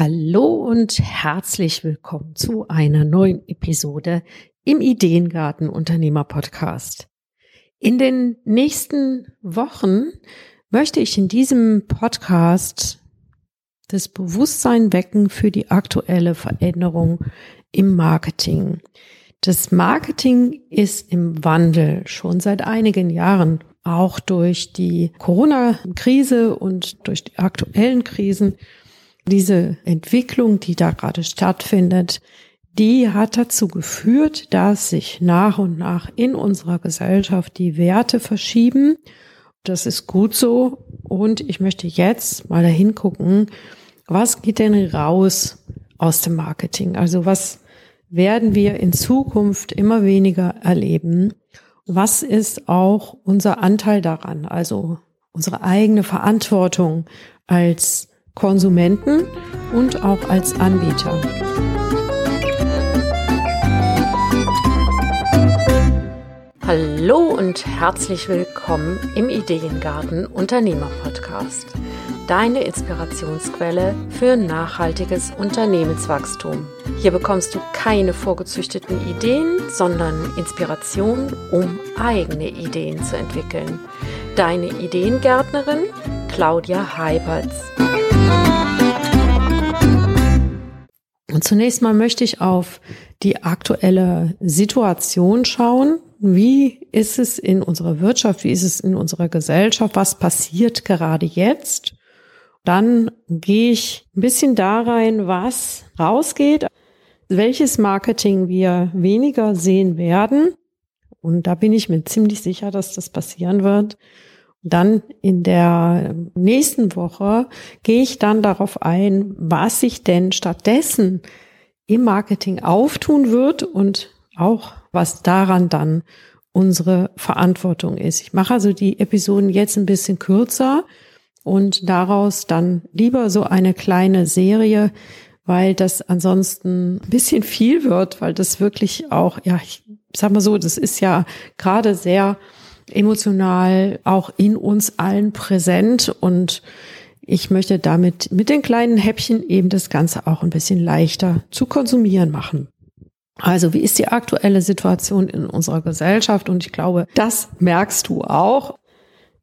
Hallo und herzlich willkommen zu einer neuen Episode im Ideengarten Unternehmer Podcast. In den nächsten Wochen möchte ich in diesem Podcast das Bewusstsein wecken für die aktuelle Veränderung im Marketing. Das Marketing ist im Wandel schon seit einigen Jahren, auch durch die Corona-Krise und durch die aktuellen Krisen diese Entwicklung, die da gerade stattfindet, die hat dazu geführt, dass sich nach und nach in unserer Gesellschaft die Werte verschieben. Das ist gut so. Und ich möchte jetzt mal dahin gucken, was geht denn raus aus dem Marketing? Also was werden wir in Zukunft immer weniger erleben? Was ist auch unser Anteil daran? Also unsere eigene Verantwortung als Konsumenten und auch als Anbieter. Hallo und herzlich willkommen im Ideengarten Unternehmer Podcast. Deine Inspirationsquelle für nachhaltiges Unternehmenswachstum. Hier bekommst du keine vorgezüchteten Ideen, sondern Inspiration, um eigene Ideen zu entwickeln. Deine Ideengärtnerin Claudia Heiberts. Zunächst mal möchte ich auf die aktuelle Situation schauen. Wie ist es in unserer Wirtschaft? Wie ist es in unserer Gesellschaft? Was passiert gerade jetzt? Dann gehe ich ein bisschen da rein, was rausgeht, welches Marketing wir weniger sehen werden. Und da bin ich mir ziemlich sicher, dass das passieren wird. Dann in der nächsten Woche gehe ich dann darauf ein, was sich denn stattdessen im Marketing auftun wird und auch was daran dann unsere Verantwortung ist. Ich mache also die Episoden jetzt ein bisschen kürzer und daraus dann lieber so eine kleine Serie, weil das ansonsten ein bisschen viel wird, weil das wirklich auch, ja, ich sag mal so, das ist ja gerade sehr emotional auch in uns allen präsent und ich möchte damit mit den kleinen Häppchen eben das Ganze auch ein bisschen leichter zu konsumieren machen. Also wie ist die aktuelle Situation in unserer Gesellschaft? Und ich glaube, das merkst du auch.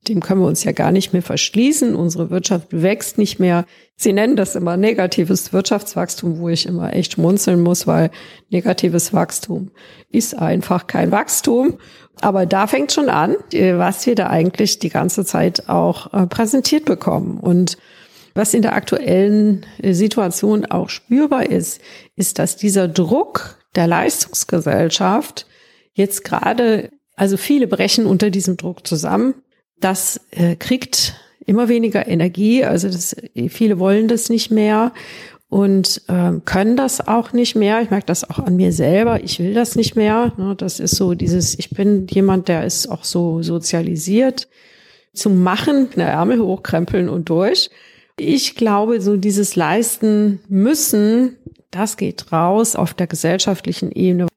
Dem können wir uns ja gar nicht mehr verschließen. Unsere Wirtschaft wächst nicht mehr. Sie nennen das immer negatives Wirtschaftswachstum, wo ich immer echt schmunzeln muss, weil negatives Wachstum ist einfach kein Wachstum. Aber da fängt schon an, was wir da eigentlich die ganze Zeit auch äh, präsentiert bekommen. Und was in der aktuellen äh, Situation auch spürbar ist, ist, dass dieser Druck der Leistungsgesellschaft jetzt gerade, also viele brechen unter diesem Druck zusammen. Das äh, kriegt immer weniger Energie, also das, viele wollen das nicht mehr und ähm, können das auch nicht mehr. Ich merke das auch an mir selber. Ich will das nicht mehr. Ne? Das ist so dieses, ich bin jemand, der ist auch so sozialisiert zum Machen, eine Ärmel hochkrempeln und durch. Ich glaube, so dieses Leisten müssen, das geht raus auf der gesellschaftlichen Ebene.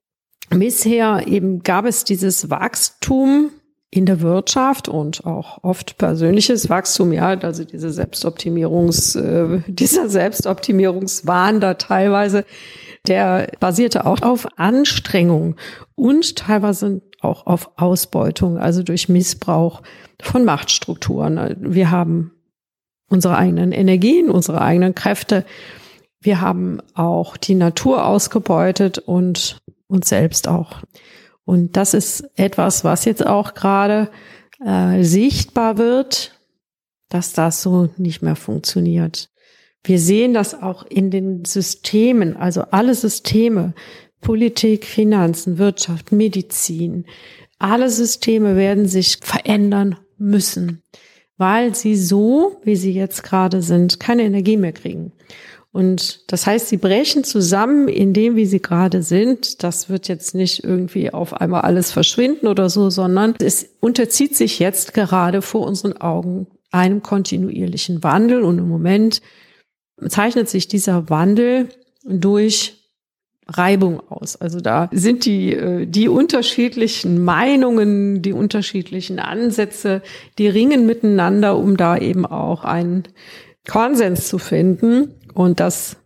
Bisher eben gab es dieses Wachstum in der Wirtschaft und auch oft persönliches Wachstum, ja, also diese Selbstoptimierungs, äh, dieser Selbstoptimierungswahn da teilweise, der basierte auch auf Anstrengung und teilweise auch auf Ausbeutung, also durch Missbrauch von Machtstrukturen. Wir haben unsere eigenen Energien, unsere eigenen Kräfte. Wir haben auch die Natur ausgebeutet und uns selbst auch. Und das ist etwas, was jetzt auch gerade äh, sichtbar wird, dass das so nicht mehr funktioniert. Wir sehen das auch in den Systemen, also alle Systeme, Politik, Finanzen, Wirtschaft, Medizin, alle Systeme werden sich verändern müssen, weil sie so, wie sie jetzt gerade sind, keine Energie mehr kriegen. Und das heißt, sie brechen zusammen in dem, wie sie gerade sind. Das wird jetzt nicht irgendwie auf einmal alles verschwinden oder so, sondern es unterzieht sich jetzt gerade vor unseren Augen einem kontinuierlichen Wandel. Und im Moment zeichnet sich dieser Wandel durch Reibung aus. Also da sind die, äh, die unterschiedlichen Meinungen, die unterschiedlichen Ansätze, die ringen miteinander, um da eben auch einen Konsens zu finden. Und das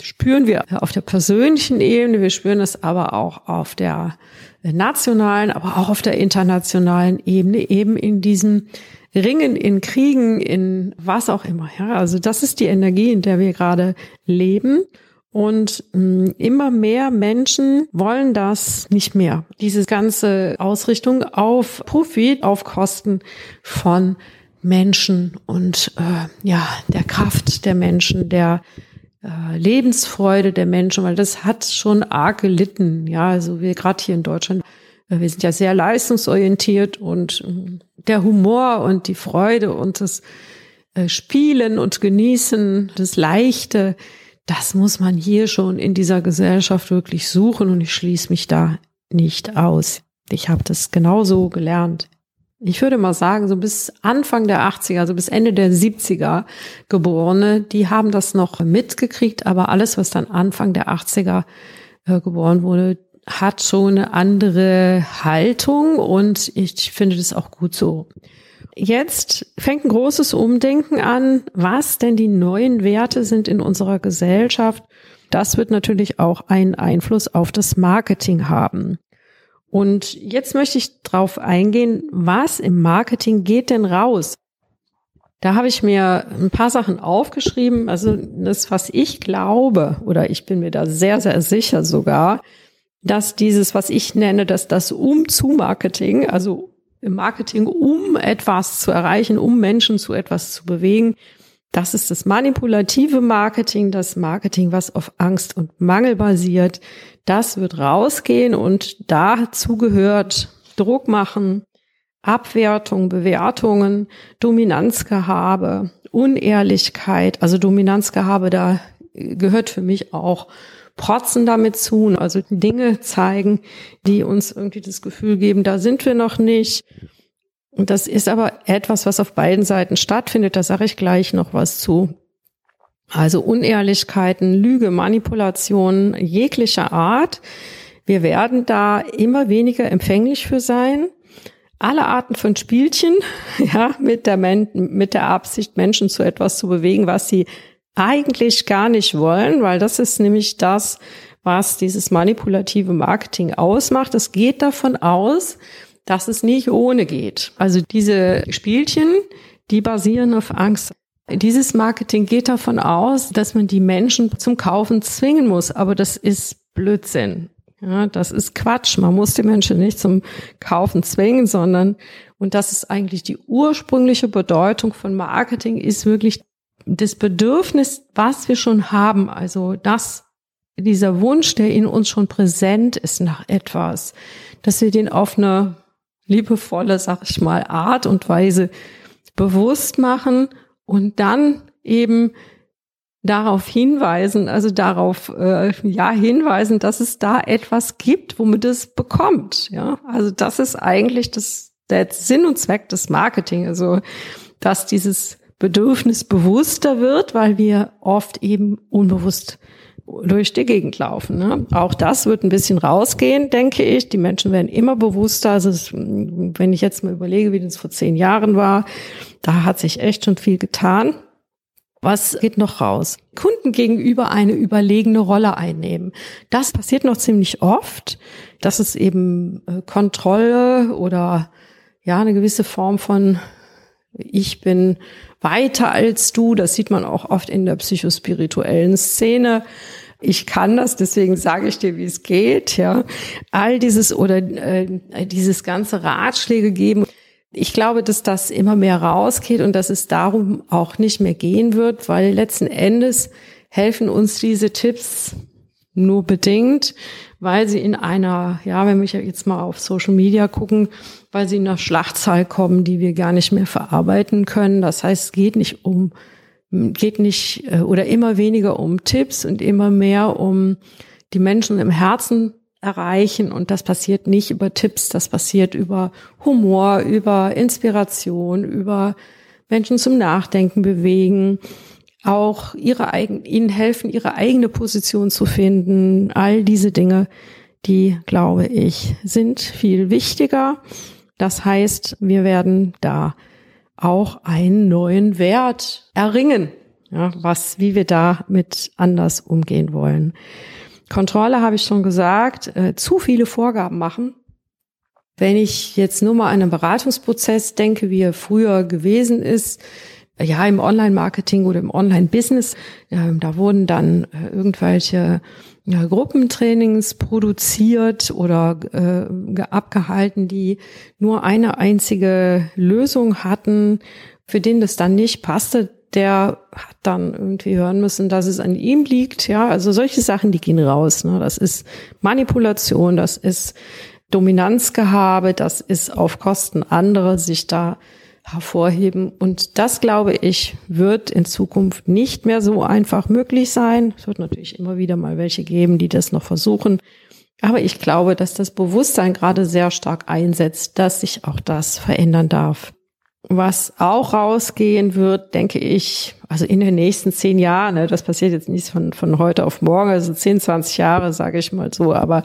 spüren wir auf der persönlichen Ebene, wir spüren es aber auch auf der nationalen, aber auch auf der internationalen Ebene, eben in diesem Ringen, in Kriegen, in was auch immer. Ja, also das ist die Energie, in der wir gerade leben. Und mh, hm, immer mehr Menschen wollen das nicht mehr. Diese ganze Ausrichtung auf Profit, auf Kosten von Menschen und äh, ja, der Kraft der Menschen, der äh, Lebensfreude der Menschen, weil das hat schon arg gelitten. Ja, also wir gerade hier in Deutschland, äh, wir sind ja sehr leistungsorientiert und äh, der Humor und die Freude und das äh, Spielen und Genießen, das Leichte, das muss man hier schon in dieser Gesellschaft wirklich suchen und ich schließe mich da nicht aus. Ich habe das genauso gelernt. Ich würde mal sagen, so bis Anfang der 80er, also bis Ende der 70er Geborene, die haben das noch mitgekriegt, aber alles, was dann Anfang der 80er äh, geboren wurde, hat schon eine andere Haltung und ich finde das auch gut so. Jetzt fängt ein großes Umdenken an, was denn die neuen Werte sind in unserer Gesellschaft. Das wird natürlich auch einen Einfluss auf das Marketing haben. Und jetzt möchte ich drauf eingehen, was im Marketing geht denn raus? Da habe ich mir ein paar Sachen aufgeschrieben. Also das, was ich glaube, oder ich bin mir da sehr, sehr sicher sogar, dass dieses, was ich nenne, dass das Um-zu-Marketing, also im Marketing, um etwas zu erreichen, um Menschen zu etwas zu bewegen. Das ist das manipulative Marketing, das Marketing, was auf Angst und Mangel basiert. Das wird rausgehen und dazu gehört Druck machen, Abwertung, Bewertungen, Dominanzgehabe, Unehrlichkeit. Also Dominanzgehabe, da gehört für mich auch protzen damit zu, also Dinge zeigen, die uns irgendwie das Gefühl geben, da sind wir noch nicht. Und das ist aber etwas, was auf beiden Seiten stattfindet. Da sage ich gleich noch was zu. Also Unehrlichkeiten, Lüge, Manipulation jeglicher Art. Wir werden da immer weniger empfänglich für sein. Alle Arten von Spielchen, ja, mit der, mit der Absicht, Menschen zu etwas zu bewegen, was sie eigentlich gar nicht wollen, weil das ist nämlich das, was dieses manipulative Marketing ausmacht. Es geht davon aus, dass es nicht ohne geht. Also diese Spielchen, die basieren auf Angst. Dieses Marketing geht davon aus, dass man die Menschen zum Kaufen zwingen muss, aber das ist Blödsinn. Ja, das ist Quatsch. Man muss die Menschen nicht zum Kaufen zwingen, sondern, und das ist eigentlich die ursprüngliche Bedeutung von Marketing, ist wirklich das Bedürfnis, was wir schon haben, also das, dieser Wunsch, der in uns schon präsent ist nach etwas, dass wir den auf eine liebevolle, sag ich mal, Art und Weise bewusst machen und dann eben darauf hinweisen, also darauf äh, ja hinweisen, dass es da etwas gibt, womit es bekommt. Ja, also das ist eigentlich das der Sinn und Zweck des Marketing, also dass dieses Bedürfnis bewusster wird, weil wir oft eben unbewusst durch die Gegend laufen. Ne? Auch das wird ein bisschen rausgehen, denke ich. Die Menschen werden immer bewusster. Also es, wenn ich jetzt mal überlege, wie das vor zehn Jahren war, da hat sich echt schon viel getan. Was geht noch raus? Kunden gegenüber eine überlegene Rolle einnehmen. Das passiert noch ziemlich oft. Das ist eben äh, Kontrolle oder ja eine gewisse Form von ich bin weiter als du. Das sieht man auch oft in der psychospirituellen Szene. Ich kann das, deswegen sage ich dir, wie es geht. Ja, all dieses oder äh, dieses ganze Ratschläge geben. Ich glaube, dass das immer mehr rausgeht und dass es darum auch nicht mehr gehen wird, weil letzten Endes helfen uns diese Tipps nur bedingt, weil sie in einer, ja, wenn wir jetzt mal auf Social Media gucken, weil sie in einer Schlachtzahl kommen, die wir gar nicht mehr verarbeiten können. Das heißt, es geht nicht um, geht nicht äh, oder immer weniger um Tipps und immer mehr um die Menschen im Herzen erreichen. Und das passiert nicht über Tipps, das passiert über Humor, über Inspiration, über Menschen zum Nachdenken bewegen auch ihre eigen, ihnen helfen, ihre eigene Position zu finden. All diese Dinge, die, glaube ich, sind viel wichtiger. Das heißt, wir werden da auch einen neuen Wert erringen. ja, was, wie wir damit anders umgehen wollen. Kontrolle habe ich schon gesagt, äh, zu viele Vorgaben machen. Wenn ich jetzt nur mal an einen Beratungsprozess denke, wie er früher gewesen ist, ja, im Online-Marketing oder im Online-Business, äh, da wurden dann äh, irgendwelche ja, Gruppentrainings produziert oder äh, abgehalten, die nur eine einzige Lösung hatten, für den das dann nicht passte, der hat dann irgendwie hören müssen, dass es an ihm liegt. Ja, also solche Sachen, die gehen raus. Ne? Das ist Manipulation, das ist Dominanzgehabe, das ist auf Kosten anderer sich da hervorheben. Und das, glaube ich, wird in Zukunft nicht mehr so einfach möglich sein. Es wird natürlich immer wieder mal welche geben, die das noch versuchen. Aber ich glaube, dass das Bewusstsein gerade sehr stark einsetzt, dass sich auch das verändern darf. Was auch rausgehen wird, denke ich, also in den nächsten zehn Jahren, ne, das passiert jetzt nicht von, von heute auf morgen, also 10, 20 Jahre, sage ich mal so, aber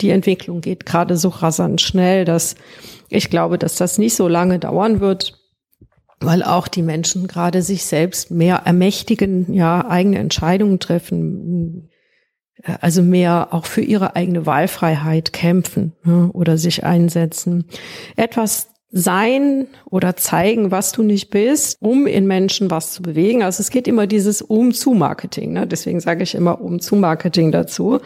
die Entwicklung geht gerade so rasant schnell, dass ich glaube, dass das nicht so lange dauern wird, weil auch die Menschen gerade sich selbst mehr ermächtigen, ja, eigene Entscheidungen treffen, also mehr auch für ihre eigene Wahlfreiheit kämpfen ja, oder sich einsetzen. Etwas sein oder zeigen, was du nicht bist, um in Menschen was zu bewegen. Also es geht immer dieses Um-zu-Marketing. Ne? Deswegen sage ich immer Um-zu-Marketing dazu.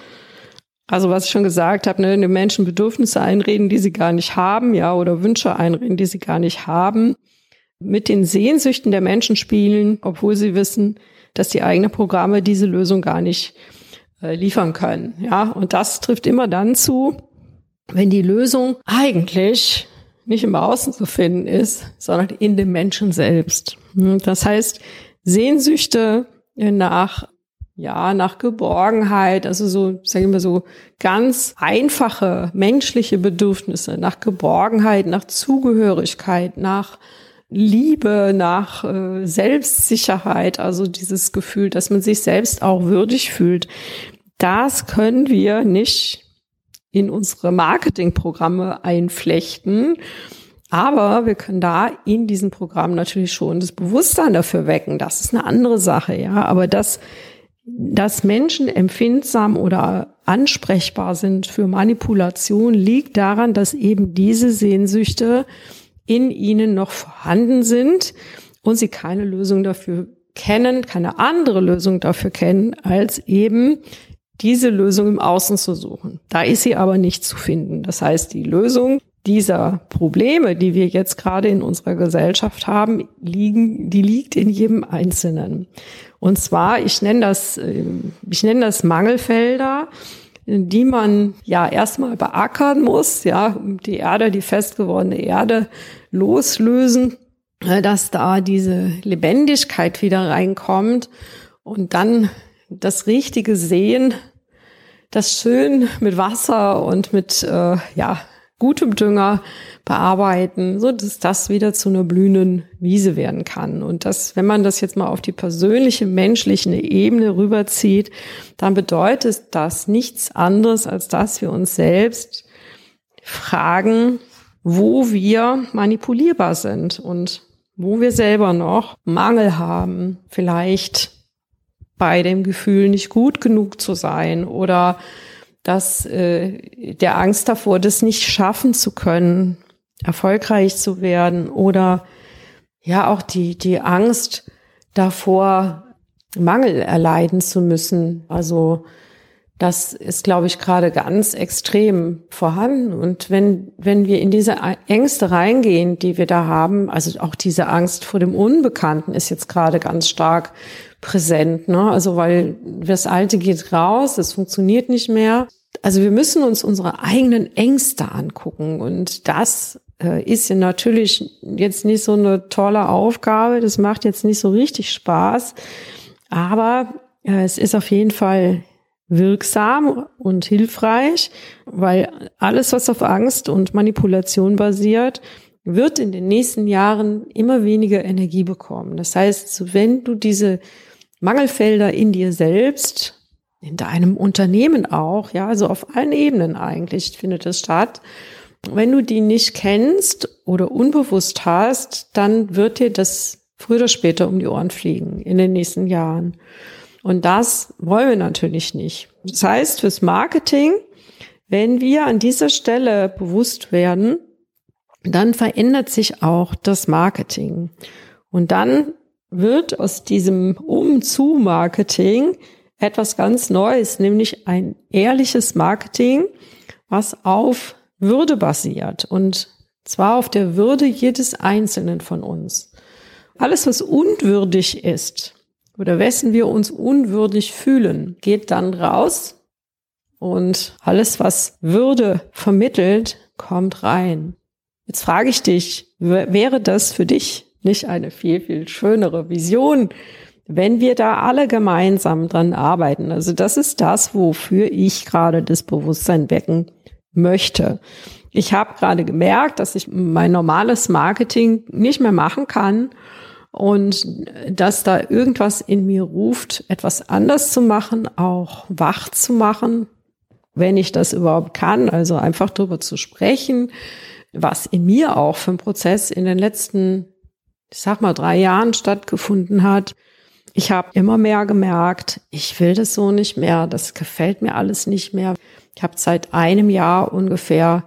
Also was ich schon gesagt habe, ne, den Menschen Bedürfnisse einreden, die sie gar nicht haben, ja, oder Wünsche einreden, die sie gar nicht haben. Mit den Sehnsüchten der Menschen spielen, obwohl sie wissen, dass die eigenen Programme diese Lösung gar nicht äh, liefern können. Ja, und das trifft immer dann zu, wenn die Lösung eigentlich nicht im Außen zu finden ist, sondern in dem Menschen selbst. Das heißt, Sehnsüchte nach ja, nach Geborgenheit, also so, sagen wir so, ganz einfache menschliche Bedürfnisse, nach Geborgenheit, nach Zugehörigkeit, nach Liebe, nach äh, Selbstsicherheit, also dieses Gefühl, dass man sich selbst auch würdig fühlt. Das können wir nicht in unsere Marketingprogramme einflechten. Aber wir können da in diesem Programm natürlich schon das Bewusstsein dafür wecken. Das ist eine andere Sache, ja. Aber dass, dass Menschen empfindsam oder ansprechbar sind für Manipulation, liegt daran, dass eben diese Sehnsüchte in ihnen noch vorhanden sind und sie keine Lösung dafür kennen, keine andere Lösung dafür kennen, als eben diese Lösung im Außen zu suchen. Da ist sie aber nicht zu finden. Das heißt, die Lösung dieser Probleme, die wir jetzt gerade in unserer Gesellschaft haben, liegen, die liegt in jedem Einzelnen. Und zwar, ich nenne das, äh, ich nenne das Mangelfelder, die man ja erstmal beackern muss, ja, die Erde, die festgewordene Erde loslösen, äh, dass da diese Lebendigkeit wieder reinkommt und dann das richtige Sehen, das schön mit Wasser und mit äh, ja gutem Dünger bearbeiten, so dass das wieder zu einer blühenden Wiese werden kann. Und das, wenn man das jetzt mal auf die persönliche, menschliche Ebene rüberzieht, dann bedeutet das nichts anderes, als dass wir uns selbst fragen, wo wir manipulierbar sind und wo wir selber noch Mangel haben, vielleicht bei dem Gefühl, nicht gut genug zu sein oder dass äh, der Angst davor, das nicht schaffen zu können, erfolgreich zu werden oder ja auch die die Angst davor, Mangel erleiden zu müssen. Also das ist, glaube ich, gerade ganz extrem vorhanden. Und wenn, wenn wir in diese Ängste reingehen, die wir da haben, also auch diese Angst vor dem Unbekannten ist jetzt gerade ganz stark präsent, ne? Also weil das Alte geht raus, es funktioniert nicht mehr. Also wir müssen uns unsere eigenen Ängste angucken und das äh, ist ja natürlich jetzt nicht so eine tolle Aufgabe. Das macht jetzt nicht so richtig Spaß, aber äh, es ist auf jeden Fall wirksam und hilfreich, weil alles, was auf Angst und Manipulation basiert, wird in den nächsten Jahren immer weniger Energie bekommen. Das heißt, wenn du diese Mangelfelder in dir selbst, in deinem Unternehmen auch, ja, also auf allen Ebenen eigentlich findet es statt. Wenn du die nicht kennst oder unbewusst hast, dann wird dir das früher oder später um die Ohren fliegen in den nächsten Jahren. Und das wollen wir natürlich nicht. Das heißt, fürs Marketing, wenn wir an dieser Stelle bewusst werden, dann verändert sich auch das Marketing. Und dann wird aus diesem Um-zu-Marketing etwas ganz Neues, nämlich ein ehrliches Marketing, was auf Würde basiert und zwar auf der Würde jedes Einzelnen von uns. Alles, was unwürdig ist oder wessen wir uns unwürdig fühlen, geht dann raus und alles, was Würde vermittelt, kommt rein. Jetzt frage ich dich, wäre das für dich nicht eine viel, viel schönere Vision, wenn wir da alle gemeinsam dran arbeiten? Also das ist das, wofür ich gerade das Bewusstsein wecken möchte. Ich habe gerade gemerkt, dass ich mein normales Marketing nicht mehr machen kann und dass da irgendwas in mir ruft, etwas anders zu machen, auch wach zu machen, wenn ich das überhaupt kann, also einfach darüber zu sprechen, was in mir auch für ein Prozess in den letzten, ich sag mal, drei Jahren stattgefunden hat. Ich habe immer mehr gemerkt, ich will das so nicht mehr, das gefällt mir alles nicht mehr. Ich habe seit einem Jahr ungefähr,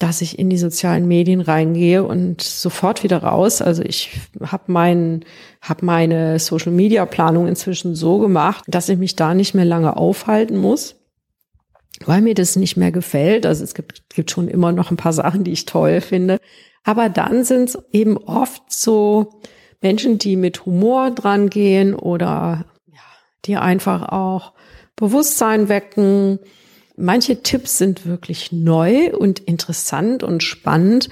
dass ich in die sozialen Medien reingehe und sofort wieder raus. Also ich habe mein, hab meine Social-Media-Planung inzwischen so gemacht, dass ich mich da nicht mehr lange aufhalten muss weil mir das nicht mehr gefällt. Also es gibt, gibt schon immer noch ein paar Sachen, die ich toll finde. Aber dann sind es eben oft so Menschen, die mit Humor dran gehen oder ja, die einfach auch Bewusstsein wecken. Manche Tipps sind wirklich neu und interessant und spannend,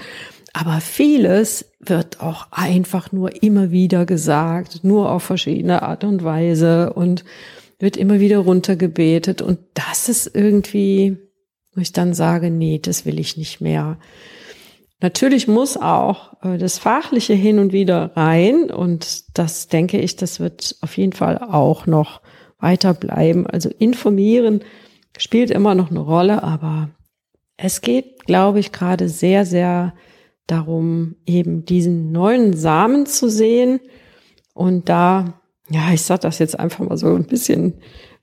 aber vieles wird auch einfach nur immer wieder gesagt, nur auf verschiedene Art und Weise und wird immer wieder runtergebetet und das ist irgendwie, wo ich dann sage, nee, das will ich nicht mehr. Natürlich muss auch äh, das Fachliche hin und wieder rein und das denke ich, das wird auf jeden Fall auch noch weiter bleiben. Also informieren spielt immer noch eine Rolle, aber es geht, glaube ich, gerade sehr, sehr darum, eben diesen neuen Samen zu sehen und da ja, ich sage das jetzt einfach mal so ein bisschen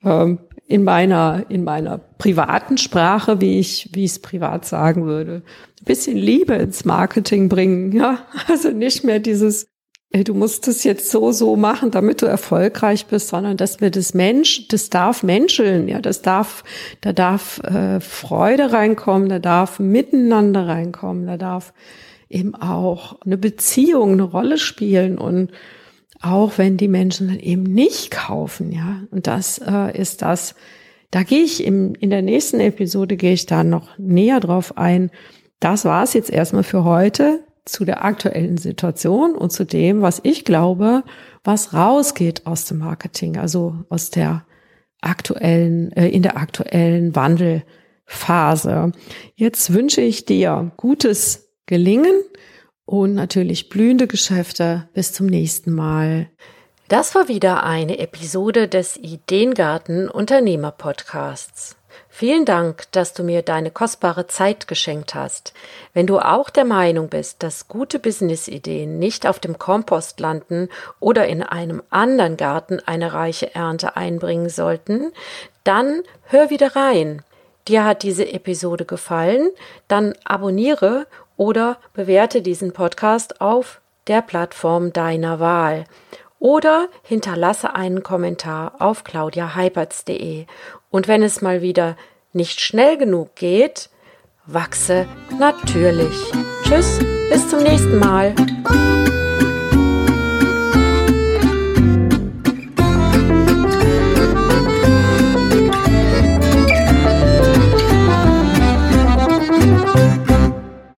ähm, in meiner in meiner privaten Sprache, wie ich wie ich es privat sagen würde, ein bisschen Liebe ins Marketing bringen, ja, also nicht mehr dieses ey, du musst es jetzt so so machen, damit du erfolgreich bist, sondern dass wir das Mensch, das darf menscheln, ja, das darf da darf äh, Freude reinkommen, da darf Miteinander reinkommen, da darf eben auch eine Beziehung eine Rolle spielen. Und auch wenn die Menschen dann eben nicht kaufen, ja. Und das äh, ist das, da gehe ich im, in der nächsten Episode gehe ich da noch näher drauf ein. Das war es jetzt erstmal für heute zu der aktuellen Situation und zu dem, was ich glaube, was rausgeht aus dem Marketing, also aus der aktuellen, äh, in der aktuellen Wandelphase. Jetzt wünsche ich dir gutes Gelingen und natürlich blühende Geschäfte. Bis zum nächsten Mal. Das war wieder eine Episode des Ideengarten Unternehmer Podcasts. Vielen Dank, dass du mir deine kostbare Zeit geschenkt hast. Wenn du auch der Meinung bist, dass gute Businessideen nicht auf dem Kompost landen oder in einem anderen Garten eine reiche Ernte einbringen sollten, dann hör wieder rein. Dir hat diese Episode gefallen? Dann abonniere oder bewerte diesen Podcast auf der Plattform deiner Wahl oder hinterlasse einen Kommentar auf claudiaheipertz.de. Und wenn es mal wieder nicht schnell genug geht, wachse natürlich. Tschüss, bis zum nächsten Mal.